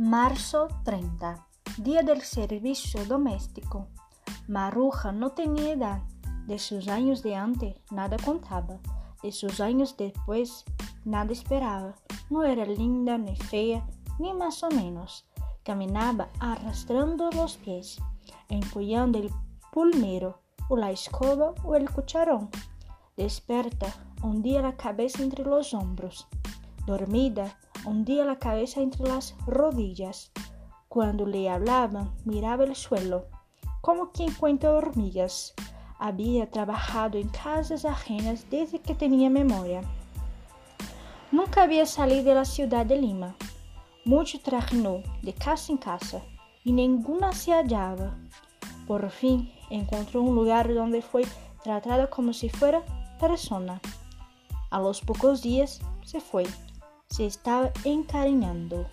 Marzo 30, Día del Servicio Doméstico. Maruja no tenía edad. De sus años de antes nada contaba. De sus años después nada esperaba. No era linda ni fea, ni más o menos. Caminaba arrastrando los pies, empuñando el pulmero, o la escoba o el cucharón. Desperta, hundía la cabeza entre los hombros. Dormida, hundía la cabeza entre las rodillas. Cuando le hablaban, miraba el suelo, como quien cuenta hormigas. Había trabajado en casas ajenas desde que tenía memoria. Nunca había salido de la ciudad de Lima. Mucho trajinó de casa en casa y ninguna se hallaba. Por fin encontró un lugar donde fue tratada como si fuera persona. A los pocos días se fue. Se estaba encariñando.